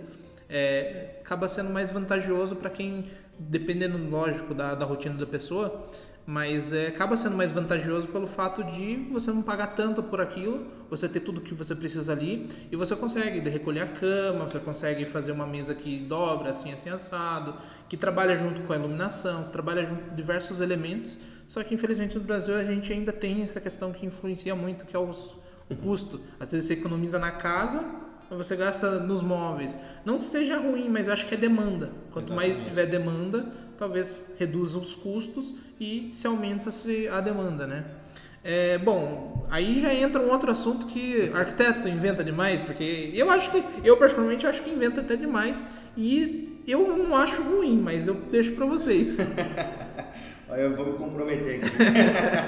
é, acaba sendo mais vantajoso para quem, dependendo, lógico, da, da rotina da pessoa, mas é, acaba sendo mais vantajoso pelo fato de você não pagar tanto por aquilo, você ter tudo que você precisa ali e você consegue recolher a cama, você consegue fazer uma mesa que dobra assim, assim assado, que trabalha junto com a iluminação, que trabalha junto com diversos elementos. Só que infelizmente no Brasil a gente ainda tem essa questão que influencia muito, que é os, o custo. Às vezes você economiza na casa, você gasta nos móveis. Não seja ruim, mas acho que é demanda. Quanto Exatamente. mais tiver demanda, talvez reduza os custos e se aumenta-se a demanda, né? É, bom, aí já entra um outro assunto que arquiteto inventa demais, porque eu acho que, eu particularmente acho que inventa até demais e eu não acho ruim, mas eu deixo para vocês. eu vou me comprometer aqui.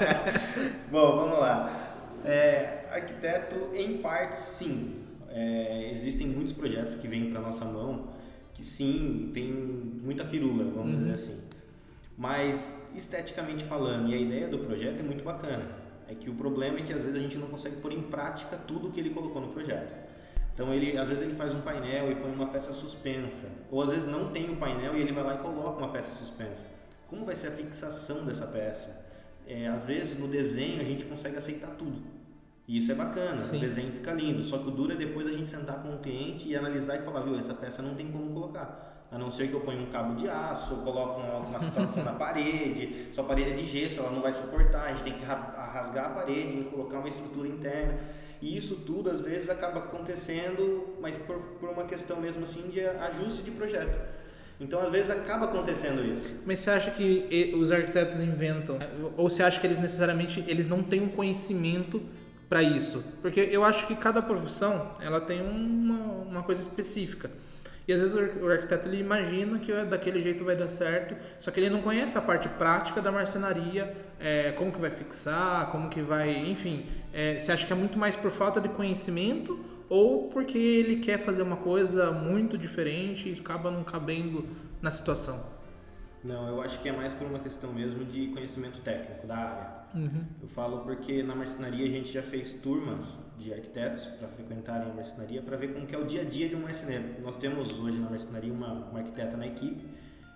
bom, vamos lá. É, arquiteto, em parte, sim. É, existem muitos projetos que vêm para nossa mão que sim, tem muita firula, vamos uhum. dizer assim. Mas esteticamente falando, e a ideia do projeto é muito bacana. É que o problema é que às vezes a gente não consegue pôr em prática tudo o que ele colocou no projeto. Então ele, às vezes ele faz um painel e põe uma peça suspensa, ou às vezes não tem o painel e ele vai lá e coloca uma peça suspensa. Como vai ser a fixação dessa peça? É, às vezes no desenho a gente consegue aceitar tudo. E isso é bacana, Sim. o desenho fica lindo. Só que o duro é depois a gente sentar com o cliente e analisar e falar, viu, essa peça não tem como colocar. A não ser que eu ponha um cabo de aço, coloque uma, uma situação na parede, sua parede é de gesso, ela não vai suportar, a gente tem que rasgar a parede e colocar uma estrutura interna. E isso tudo às vezes acaba acontecendo, mas por, por uma questão mesmo assim de ajuste de projeto. Então, às vezes, acaba acontecendo isso. Mas você acha que os arquitetos inventam? Ou você acha que eles necessariamente eles não têm um conhecimento para isso? Porque eu acho que cada profissão ela tem uma, uma coisa específica. E às vezes o arquiteto ele imagina que daquele jeito vai dar certo, só que ele não conhece a parte prática da marcenaria, é, como que vai fixar, como que vai, enfim. É, você acha que é muito mais por falta de conhecimento ou porque ele quer fazer uma coisa muito diferente e acaba não cabendo na situação? Não, eu acho que é mais por uma questão mesmo de conhecimento técnico da área. Uhum. Eu falo porque na marcenaria a gente já fez turmas de arquitetos para frequentarem a marcenaria para ver como é o dia a dia de um marceneiro. Nós temos hoje na marcenaria uma, uma arquiteta na equipe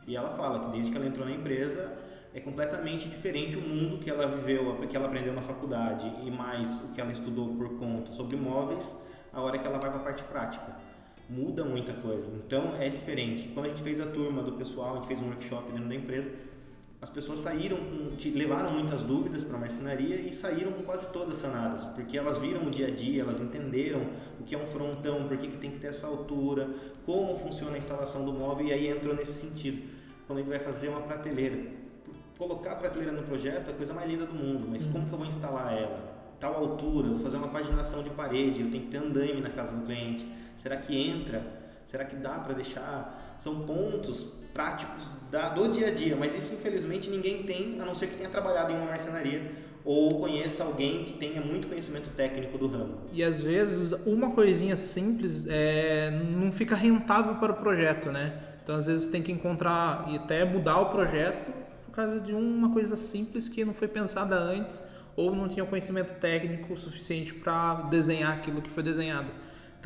e ela fala que desde que ela entrou na empresa é completamente diferente o mundo que ela viveu, que ela aprendeu na faculdade e mais o que ela estudou por conta sobre móveis, a hora que ela vai para a parte prática muda muita coisa. Então é diferente. Quando a gente fez a turma do pessoal, a gente fez um workshop dentro da empresa, as pessoas saíram, levaram muitas dúvidas para a marcenaria e saíram quase todas sanadas, porque elas viram o dia a dia, elas entenderam o que é um frontão, por que, que tem que ter essa altura, como funciona a instalação do móvel e aí entrou nesse sentido. Quando a gente vai fazer uma prateleira, colocar a prateleira no projeto é a coisa mais linda do mundo, mas como que eu vou instalar ela? Tal altura, vou fazer uma paginação de parede, eu tenho que ter andaime na casa do cliente Será que entra? Será que dá para deixar? São pontos práticos da, do dia a dia, mas isso infelizmente ninguém tem, a não ser que tenha trabalhado em uma marcenaria ou conheça alguém que tenha muito conhecimento técnico do ramo. E às vezes uma coisinha simples é, não fica rentável para o projeto, né? Então às vezes tem que encontrar e até mudar o projeto por causa de uma coisa simples que não foi pensada antes ou não tinha conhecimento técnico suficiente para desenhar aquilo que foi desenhado.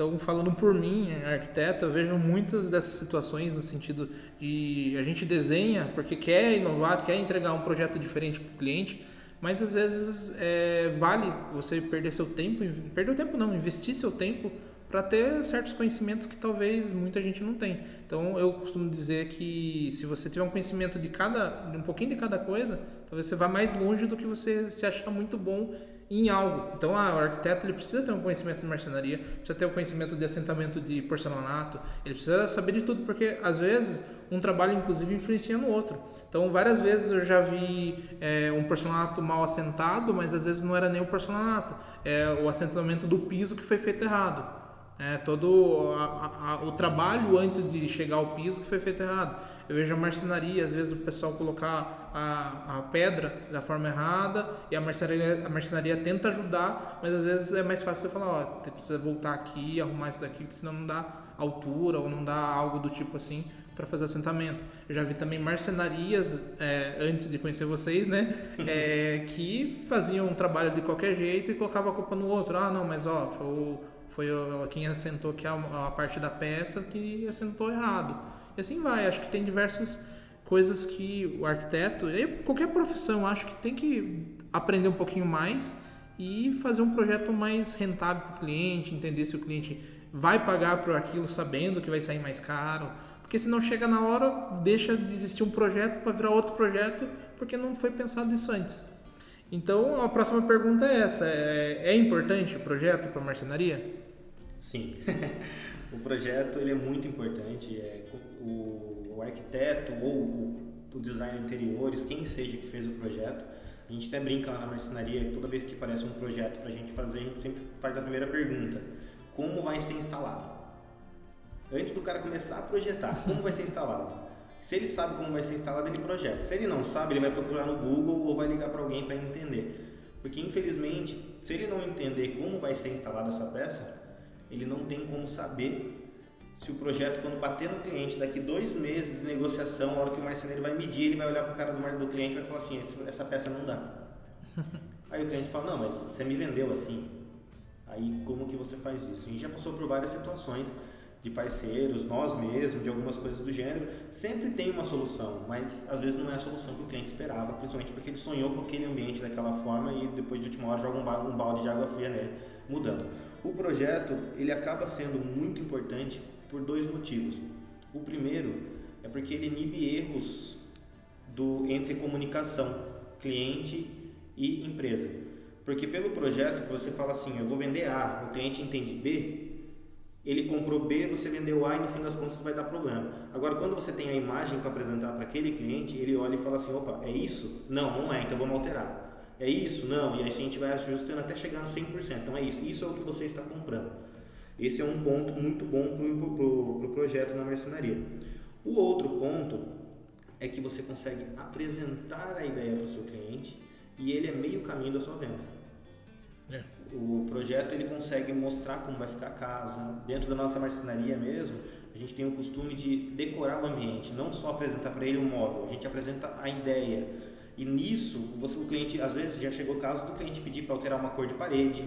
Então, falando por mim, arquiteto, eu vejo muitas dessas situações no sentido de a gente desenha porque quer inovar, quer entregar um projeto diferente para o cliente, mas às vezes é, vale você perder seu tempo, perder o tempo não, investir seu tempo para ter certos conhecimentos que talvez muita gente não tem. Então eu costumo dizer que se você tiver um conhecimento de cada, um pouquinho de cada coisa, talvez você vá mais longe do que você se achar muito bom em algo. Então, ah, o arquiteto ele precisa ter um conhecimento de marcenaria, precisa ter um conhecimento de assentamento de porcelanato, ele precisa saber de tudo, porque às vezes um trabalho inclusive influencia no outro. Então, várias vezes eu já vi é, um porcelanato mal assentado, mas às vezes não era nem o porcelanato, é o assentamento do piso que foi feito errado. É, todo a, a, o trabalho antes de chegar ao piso que foi feito errado. Eu vejo a marcenaria, às vezes o pessoal colocar a, a pedra da forma errada e a marcenaria, a marcenaria tenta ajudar, mas às vezes é mais fácil você falar, ó, precisa voltar aqui, arrumar isso daqui, porque senão não dá altura ou não dá algo do tipo assim, para fazer assentamento. Eu já vi também marcenarias, é, antes de conhecer vocês, né? É, que faziam um trabalho de qualquer jeito e colocava a culpa no outro. Ah, não, mas ó, foi, o, foi o, quem assentou aqui a, a parte da peça que assentou errado. E assim vai. Acho que tem diversas coisas que o arquiteto, qualquer profissão, acho que tem que aprender um pouquinho mais e fazer um projeto mais rentável para o cliente, entender se o cliente vai pagar por aquilo sabendo que vai sair mais caro porque se não chega na hora, deixa de existir um projeto para virar outro projeto, porque não foi pensado isso antes. Então, a próxima pergunta é essa: é, é importante o projeto para a marcenaria? Sim. o projeto ele é muito importante. É, o, o arquiteto ou o, o design de interiores, quem seja que fez o projeto, a gente até brinca lá na marcenaria, toda vez que aparece um projeto para a gente fazer, a gente sempre faz a primeira pergunta: como vai ser instalado? antes do cara começar a projetar como vai ser instalado. Se ele sabe como vai ser instalado, ele projeta. Se ele não sabe, ele vai procurar no Google ou vai ligar para alguém para entender. Porque infelizmente, se ele não entender como vai ser instalada essa peça, ele não tem como saber se o projeto, quando bater no cliente, daqui dois meses de negociação, a hora que o marceneiro vai medir, ele vai olhar para o cara do, do cliente e vai falar assim: essa peça não dá. Aí o cliente fala: não, mas você me vendeu assim. Aí como que você faz isso? A gente já passou por várias situações de parceiros, nós mesmos, de algumas coisas do gênero, sempre tem uma solução, mas às vezes não é a solução que o cliente esperava, principalmente porque ele sonhou com aquele ambiente daquela forma e depois de última hora joga um balde de água fria nele, mudando. O projeto ele acaba sendo muito importante por dois motivos. O primeiro é porque ele inibe erros do entre comunicação cliente e empresa. Porque pelo projeto você fala assim, eu vou vender A, o cliente entende B, ele comprou B, você vendeu A e no fim das contas vai dar problema. Agora, quando você tem a imagem para apresentar para aquele cliente, ele olha e fala assim: opa, é isso? Não, não é, então vamos alterar. É isso? Não, e aí a gente vai ajustando até chegar no 100%. Então é isso, isso é o que você está comprando. Esse é um ponto muito bom para o pro, pro projeto na marcenaria. O outro ponto é que você consegue apresentar a ideia para o seu cliente e ele é meio caminho da sua venda. É. O projeto ele consegue mostrar como vai ficar a casa. Dentro da nossa marcenaria mesmo, a gente tem o costume de decorar o ambiente, não só apresentar para ele um móvel, a gente apresenta a ideia. E nisso, você, o cliente, às vezes já chegou o caso do cliente pedir para alterar uma cor de parede,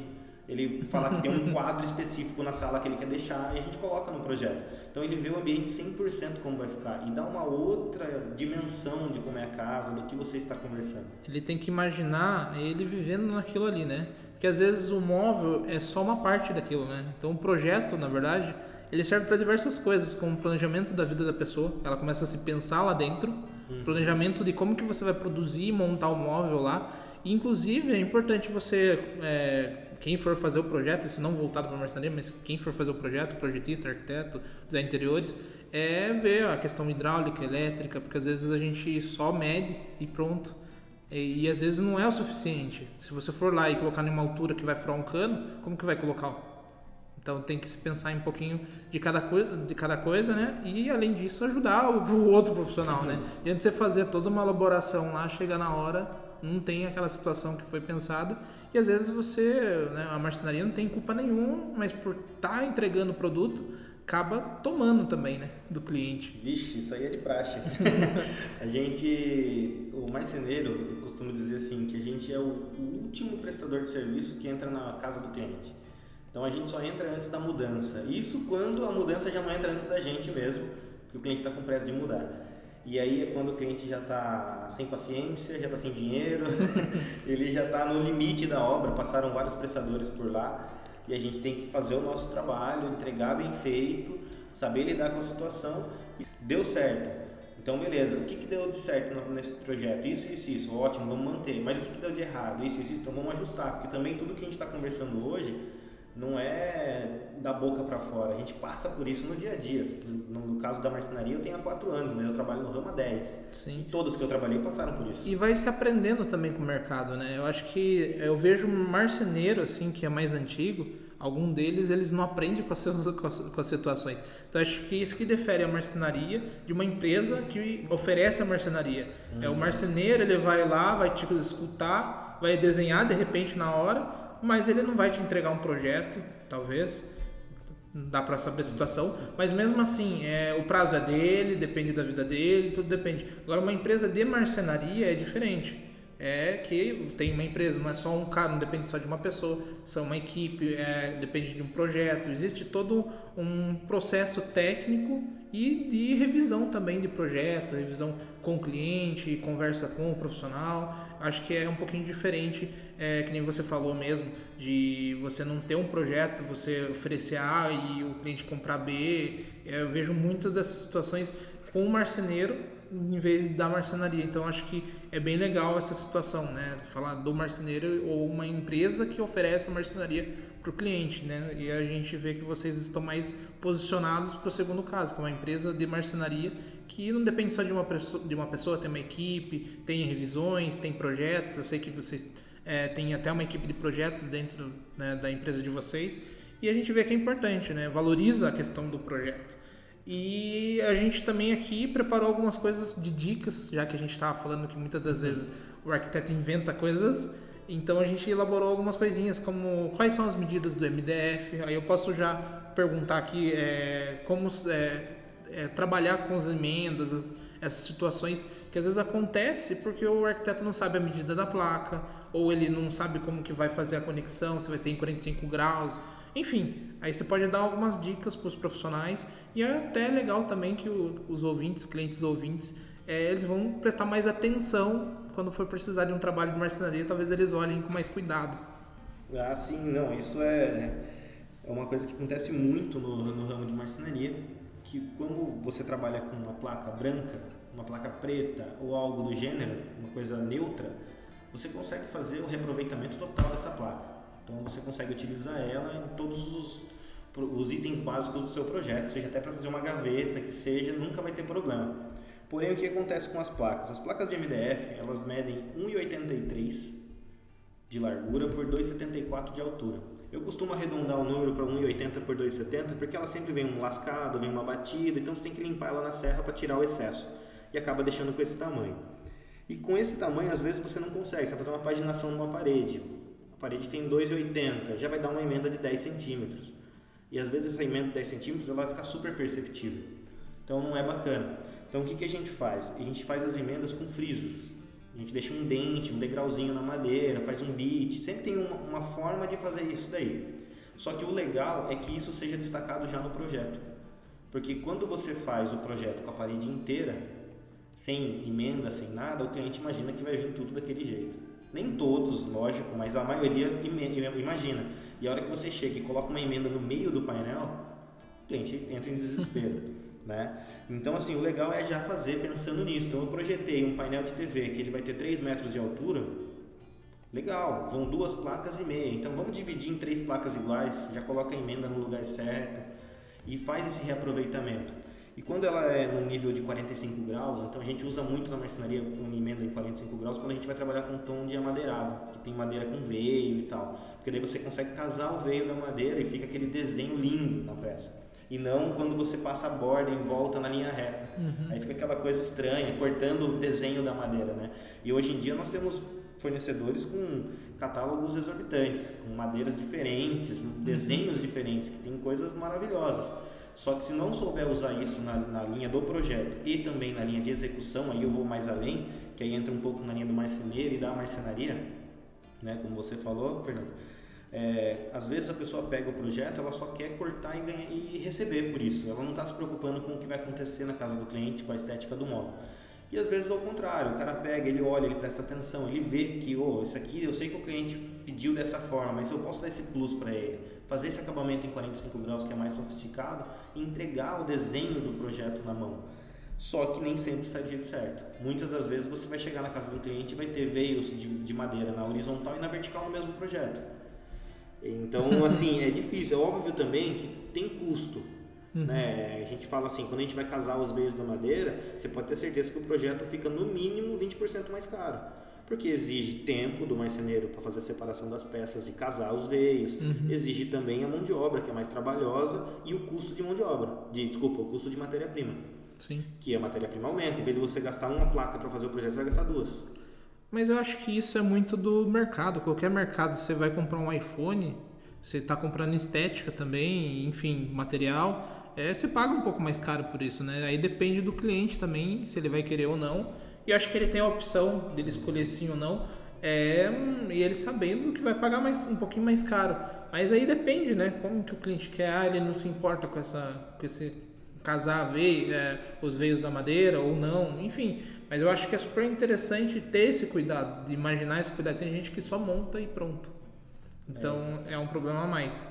ele falar que tem um quadro específico na sala que ele quer deixar e a gente coloca no projeto. Então ele vê o ambiente 100% como vai ficar e dá uma outra dimensão de como é a casa, do que você está conversando. Ele tem que imaginar ele vivendo naquilo ali, né? Porque às vezes o móvel é só uma parte daquilo, né? Então o projeto, na verdade, ele serve para diversas coisas, como planejamento da vida da pessoa. Ela começa a se pensar lá dentro, uhum. planejamento de como que você vai produzir e montar o móvel lá. Inclusive é importante você, é, quem for fazer o projeto, se não voltado para a marcenaria, mas quem for fazer o projeto, projetista, arquiteto, design interiores, é ver a questão hidráulica, elétrica, porque às vezes a gente só mede e pronto. E, e, às vezes não é o suficiente. Se você for lá e colocar numa altura que vai furar um cano, como que vai colocar? Então tem que se pensar em um pouquinho de cada coisa, de cada coisa, né? E além disso ajudar o, o outro profissional, né? uhum. E antes de você fazer toda uma elaboração lá, chega na hora, não tem aquela situação que foi pensado e às vezes você, né, a marcenaria não tem culpa nenhuma, mas por estar tá entregando o produto, acaba tomando também, né, do cliente. Vixe, isso aí é de praxe. a gente, o marceneiro, eu costumo dizer assim, que a gente é o último prestador de serviço que entra na casa do cliente. Então a gente só entra antes da mudança. Isso quando a mudança já não entra antes da gente mesmo, porque o cliente está com pressa de mudar. E aí é quando o cliente já está sem paciência, já está sem dinheiro, ele já está no limite da obra, passaram vários prestadores por lá e a gente tem que fazer o nosso trabalho, entregar bem feito, saber lidar com a situação. Deu certo. Então, beleza, o que, que deu de certo nesse projeto? Isso, isso, isso, ótimo, vamos manter. Mas o que, que deu de errado? Isso, isso, isso, então vamos ajustar, porque também tudo que a gente está conversando hoje não é da boca para fora, a gente passa por isso no dia a dia. No, caso da marcenaria, eu tenho há quatro anos, mas eu trabalho no ramo há 10. Sim. Todas que eu trabalhei passaram por isso. E vai se aprendendo também com o mercado, né? Eu acho que eu vejo um marceneiro, assim, que é mais antigo, algum deles eles não aprendem com as, com as, com as situações. Então acho que isso que difere a marcenaria de uma empresa que oferece a marcenaria. Hum. É o marceneiro, ele vai lá, vai te escutar, vai desenhar de repente na hora mas ele não vai te entregar um projeto, talvez. dá para saber a situação, mas mesmo assim, é, o prazo é dele, depende da vida dele, tudo depende. Agora, uma empresa de marcenaria é diferente. É que tem uma empresa, não é só um cara, não depende só de uma pessoa, são uma equipe, é, depende de um projeto. Existe todo um processo técnico e de revisão também de projeto, revisão com o cliente, conversa com o profissional. Acho que é um pouquinho diferente, é, que nem você falou mesmo, de você não ter um projeto, você oferecer A e o cliente comprar B. É, eu vejo muitas dessas situações com o marceneiro em vez da marcenaria. Então acho que é bem legal essa situação, né? Falar do marceneiro ou uma empresa que oferece a marcenaria para o cliente, né? E a gente vê que vocês estão mais posicionados para o segundo caso, que é uma empresa de marcenaria que não depende só de uma pessoa, de uma pessoa, tem uma equipe, tem revisões, tem projetos. Eu sei que vocês é, têm até uma equipe de projetos dentro né, da empresa de vocês e a gente vê que é importante, né? Valoriza a questão do projeto. E a gente também aqui preparou algumas coisas de dicas, já que a gente estava falando que muitas das vezes o arquiteto inventa coisas então a gente elaborou algumas coisinhas, como quais são as medidas do MDF. Aí eu posso já perguntar aqui é, como é, é, trabalhar com as emendas, essas situações que às vezes acontece porque o arquiteto não sabe a medida da placa, ou ele não sabe como que vai fazer a conexão, se vai ser em 45 graus. Enfim, aí você pode dar algumas dicas para os profissionais e é até legal também que o, os ouvintes, clientes ouvintes, é, eles vão prestar mais atenção quando for precisar de um trabalho de marcenaria, talvez eles olhem com mais cuidado. Ah, sim, não, isso é, é uma coisa que acontece muito no, no ramo de marcenaria, que quando você trabalha com uma placa branca, uma placa preta ou algo do gênero, uma coisa neutra, você consegue fazer o reaproveitamento total dessa placa. Então você consegue utilizar ela em todos os, os itens básicos do seu projeto, seja até para fazer uma gaveta, que seja, nunca vai ter problema. Porém, o que acontece com as placas? As placas de MDF, elas medem 1,83 de largura por 2,74 de altura. Eu costumo arredondar o número para 1,80 por 2,70 porque ela sempre vem um lascado, vem uma batida, então você tem que limpar ela na serra para tirar o excesso e acaba deixando com esse tamanho. E com esse tamanho, às vezes você não consegue, você vai fazer uma paginação numa parede. Parede tem 2,80, já vai dar uma emenda de 10 centímetros. E às vezes essa emenda de 10 centímetros ela vai ficar super perceptível. Então não é bacana. Então o que, que a gente faz? A gente faz as emendas com frisos. A gente deixa um dente, um degrauzinho na madeira, faz um bit. Sempre tem uma, uma forma de fazer isso daí. Só que o legal é que isso seja destacado já no projeto. Porque quando você faz o projeto com a parede inteira, sem emenda, sem nada, o cliente imagina que vai vir tudo daquele jeito. Nem todos, lógico, mas a maioria imagina. E a hora que você chega e coloca uma emenda no meio do painel, o cliente entra em desespero. né? Então, assim, o legal é já fazer pensando nisso. Então, eu projetei um painel de TV que ele vai ter 3 metros de altura. Legal, vão duas placas e meia. Então, vamos dividir em três placas iguais, já coloca a emenda no lugar certo e faz esse reaproveitamento. E quando ela é no nível de 45 graus, então a gente usa muito na marcenaria com emenda em 45 graus quando a gente vai trabalhar com tom de amadeirado, que tem madeira com veio e tal. Porque daí você consegue casar o veio da madeira e fica aquele desenho lindo na peça e não quando você passa a borda em volta na linha reta. Uhum. Aí fica aquela coisa estranha, cortando o desenho da madeira, né? E hoje em dia nós temos fornecedores com catálogos exorbitantes, com madeiras diferentes, uhum. desenhos diferentes, que tem coisas maravilhosas. Só que se não souber usar isso na, na, linha do projeto e também na linha de execução, aí eu vou mais além, que aí entra um pouco na linha do marceneiro e da marcenaria, né, como você falou, Fernando é, às vezes a pessoa pega o projeto, ela só quer cortar e, ganhar, e receber por isso. Ela não está se preocupando com o que vai acontecer na casa do cliente, com a estética do móvel. E às vezes ao contrário, o cara pega, ele olha, ele presta atenção, ele vê que, oh, isso aqui eu sei que o cliente pediu dessa forma, mas eu posso dar esse plus para ele, fazer esse acabamento em 45 graus que é mais sofisticado e entregar o desenho do projeto na mão. Só que nem sempre sai do jeito certo. Muitas das vezes você vai chegar na casa do cliente e vai ter veios de, de madeira na horizontal e na vertical no mesmo projeto. Então, assim, é difícil. É óbvio também que tem custo. Uhum. Né? A gente fala assim, quando a gente vai casar os veios da madeira, você pode ter certeza que o projeto fica no mínimo 20% mais caro. Porque exige tempo do marceneiro para fazer a separação das peças e casar os veios. Uhum. Exige também a mão de obra, que é mais trabalhosa, e o custo de mão de obra. De, desculpa, o custo de matéria-prima. Sim. Que a matéria-prima aumenta. Em vez de você gastar uma placa para fazer o projeto, você vai gastar duas. Mas eu acho que isso é muito do mercado. Qualquer mercado, você vai comprar um iPhone, você está comprando estética também, enfim, material, é, você paga um pouco mais caro por isso, né? Aí depende do cliente também, se ele vai querer ou não. E acho que ele tem a opção dele escolher sim ou não. É, e ele sabendo que vai pagar mais, um pouquinho mais caro. Mas aí depende, né? Como que o cliente quer. Ah, ele não se importa com, essa, com esse casar veio, é, os veios da madeira ou não, enfim. Mas eu acho que é super interessante ter esse cuidado, de imaginar esse cuidado. Tem gente que só monta e pronto. Então é, é um problema a mais.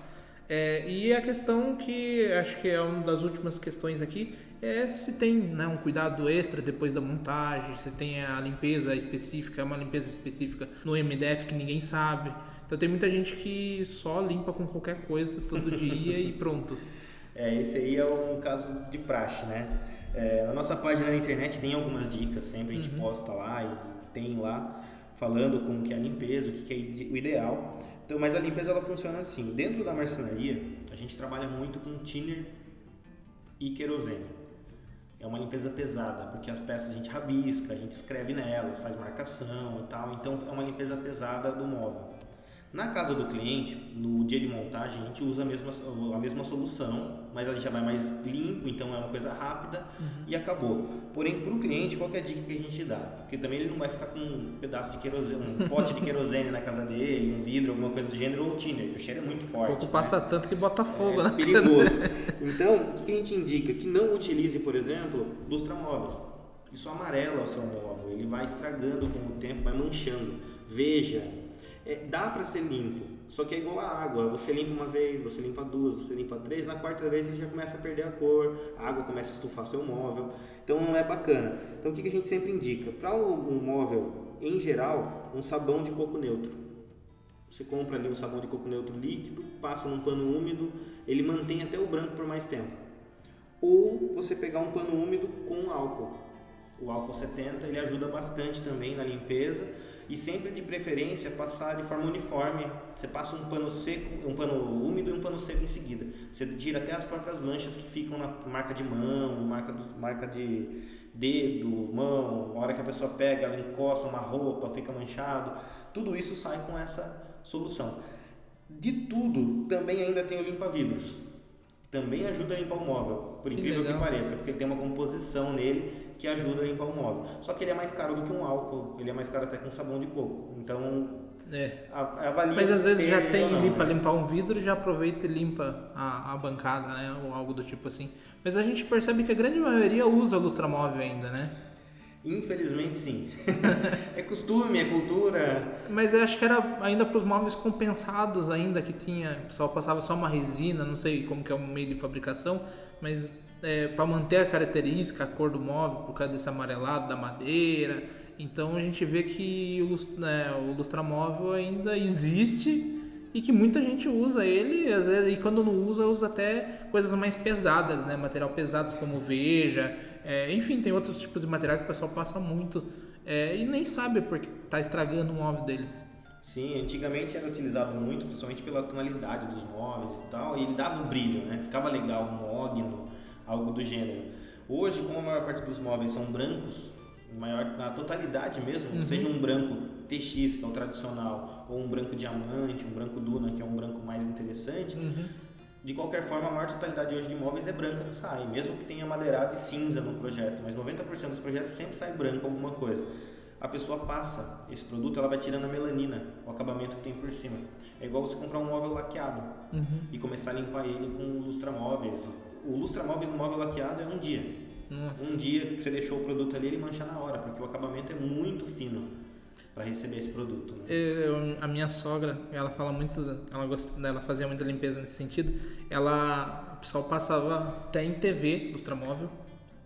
É, e a questão que acho que é uma das últimas questões aqui é se tem né, um cuidado extra depois da montagem, se tem a limpeza específica, uma limpeza específica no MDF que ninguém sabe. Então tem muita gente que só limpa com qualquer coisa todo dia e pronto. É, esse aí é um caso de praxe, né? É, na nossa página na internet tem algumas dicas, sempre a gente uhum. posta lá e tem lá falando como que é a limpeza, o que, que é o ideal. Então, mas a limpeza ela funciona assim. Dentro da marcenaria, a gente trabalha muito com thinner e querosene. É uma limpeza pesada, porque as peças a gente rabisca, a gente escreve nelas, faz marcação e tal. Então, é uma limpeza pesada do móvel. Na casa do cliente, no dia de montagem, a gente usa a mesma, a mesma solução, mas ela já vai mais limpo, então é uma coisa rápida uhum. e acabou. Porém, para o cliente, qual é a dica que a gente dá? Porque também ele não vai ficar com um pedaço de querosene, um pote de querosene na casa dele, um vidro, alguma coisa do gênero, ou thinner. O cheiro é muito forte. Pouco né? passa tanto que bota fogo, é, né? perigoso. Então, o que a gente indica? Que não utilize, por exemplo, lustramóveis. Isso amarela o seu móvel, ele vai estragando com o tempo, vai manchando. Veja, é, dá para ser limpo, só que é igual a água. Você limpa uma vez, você limpa duas, você limpa três, na quarta vez ele já começa a perder a cor, a água começa a estufar seu móvel, então não é bacana. Então o que a gente sempre indica? Para um móvel, em geral, um sabão de coco neutro. Você compra ali um sabão de coco neutro líquido, passa num pano úmido, ele mantém até o branco por mais tempo. Ou você pegar um pano úmido com álcool. O álcool 70 ele ajuda bastante também na limpeza e sempre de preferência passar de forma uniforme. Você passa um pano seco, um pano úmido e um pano seco em seguida. Você tira até as próprias manchas que ficam na marca de mão, marca, marca de dedo, mão, a hora que a pessoa pega, ela encosta uma roupa, fica manchado. Tudo isso sai com essa solução. De tudo, também ainda tem o limpa-vidros. Também ajuda a limpar o móvel, por incrível que, que pareça, porque ele tem uma composição nele que ajuda a limpar o móvel. Só que ele é mais caro do que um álcool, ele é mais caro até que um sabão de coco. Então, é. avalia Mas às vezes já tem ali para limpar um vidro, já aproveita e limpa a, a bancada, né? Ou algo do tipo assim. Mas a gente percebe que a grande maioria usa lustramóvel ainda, né? Infelizmente sim. é costume, é cultura. Mas eu acho que era ainda para os móveis compensados ainda que tinha, o pessoal passava só uma resina, não sei como que é o meio de fabricação, mas é, para manter a característica, a cor do móvel, por causa desse amarelado da madeira. Então a gente vê que o, né, o lustramóvel ainda existe e que muita gente usa ele, às vezes, e quando não usa, usa até coisas mais pesadas, né? Material pesados como veja, é, enfim, tem outros tipos de material que o pessoal passa muito é, e nem sabe porque está estragando o móvel deles. Sim, antigamente era utilizado muito, principalmente pela tonalidade dos móveis e tal, e ele dava um brilho, né? Ficava legal, um mogno, algo do gênero. Hoje, como a maior parte dos móveis são brancos, maior, na totalidade mesmo, uhum. seja um branco TX, que é o tradicional, ou um branco diamante, um branco Duna, que é um branco mais interessante, uhum. de qualquer forma, a maior totalidade hoje de móveis é branca que sai, mesmo que tenha madeirado e cinza no projeto, mas 90% dos projetos sempre sai branco alguma coisa. A pessoa passa esse produto, ela vai tirando a melanina, o acabamento que tem por cima. É igual você comprar um móvel laqueado uhum. e começar a limpar ele com lustramóveis, o lustramóvel no móvel laqueado é um dia. Nossa. Um dia que você deixou o produto ali, ele mancha na hora, porque o acabamento é muito fino para receber esse produto. Né? Eu, a minha sogra, ela fala muito, ela, gost, ela fazia muita limpeza nesse sentido. Ela, o pessoal passava até em TV, lustramóvel,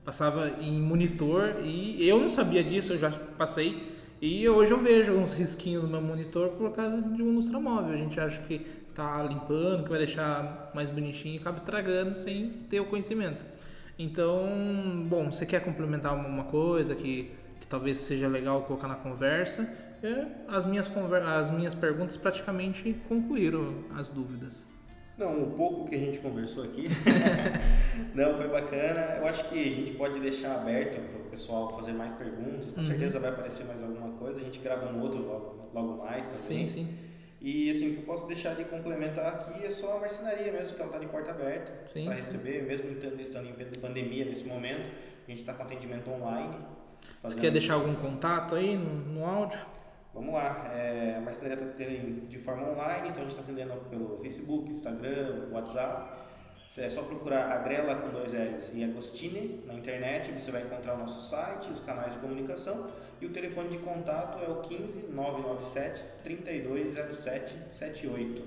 passava em monitor e eu não sabia disso, eu já passei. E hoje eu vejo uns risquinhos no meu monitor por causa de um lustramóvel. A gente acha que tá limpando, que vai deixar mais bonitinho e acaba estragando sem ter o conhecimento. Então, bom, você quer complementar uma coisa que, que talvez seja legal colocar na conversa? É, as, minhas conver as minhas perguntas praticamente concluíram as dúvidas. Não, o pouco que a gente conversou aqui, não, foi bacana. Eu acho que a gente pode deixar aberto para o pessoal fazer mais perguntas. Com uhum. certeza vai aparecer mais alguma coisa. A gente grava um outro logo, logo mais também. Sim, sim. E assim, o que eu posso deixar de complementar aqui é só a marcenaria mesmo, que ela está de porta aberta para receber, mesmo estando em pandemia nesse momento. A gente está com atendimento online. Você quer deixar algum contato aí no, no áudio? Vamos lá, é, a marcenaria está atendendo de forma online, então a gente está atendendo pelo Facebook, Instagram, WhatsApp. É só procurar Agrela com dois L's e Agostini na internet, você vai encontrar o nosso site, os canais de comunicação e o telefone de contato é o 15 997 320778.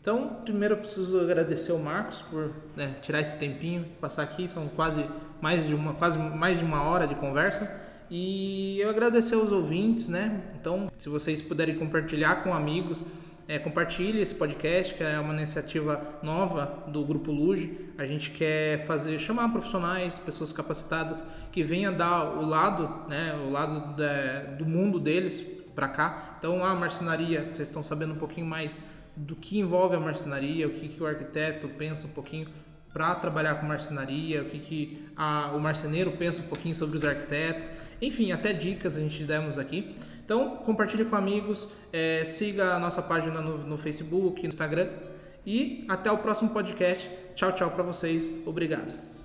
Então, primeiro eu preciso agradecer o Marcos por né, tirar esse tempinho, passar aqui, são quase mais de uma, quase mais de uma hora de conversa. E eu agradecer aos ouvintes, né? Então, se vocês puderem compartilhar com amigos, é, compartilhe esse podcast, que é uma iniciativa nova do Grupo Luge. A gente quer fazer, chamar profissionais, pessoas capacitadas que venham dar o lado, né, o lado da, do mundo deles para cá. Então, a marcenaria, vocês estão sabendo um pouquinho mais do que envolve a marcenaria, o que, que o arquiteto pensa um pouquinho para trabalhar com marcenaria, o que, que a, o marceneiro pensa um pouquinho sobre os arquitetos, enfim, até dicas a gente demos aqui. Então, compartilhe com amigos, é, siga a nossa página no, no Facebook, no Instagram e até o próximo podcast. Tchau, tchau para vocês. Obrigado.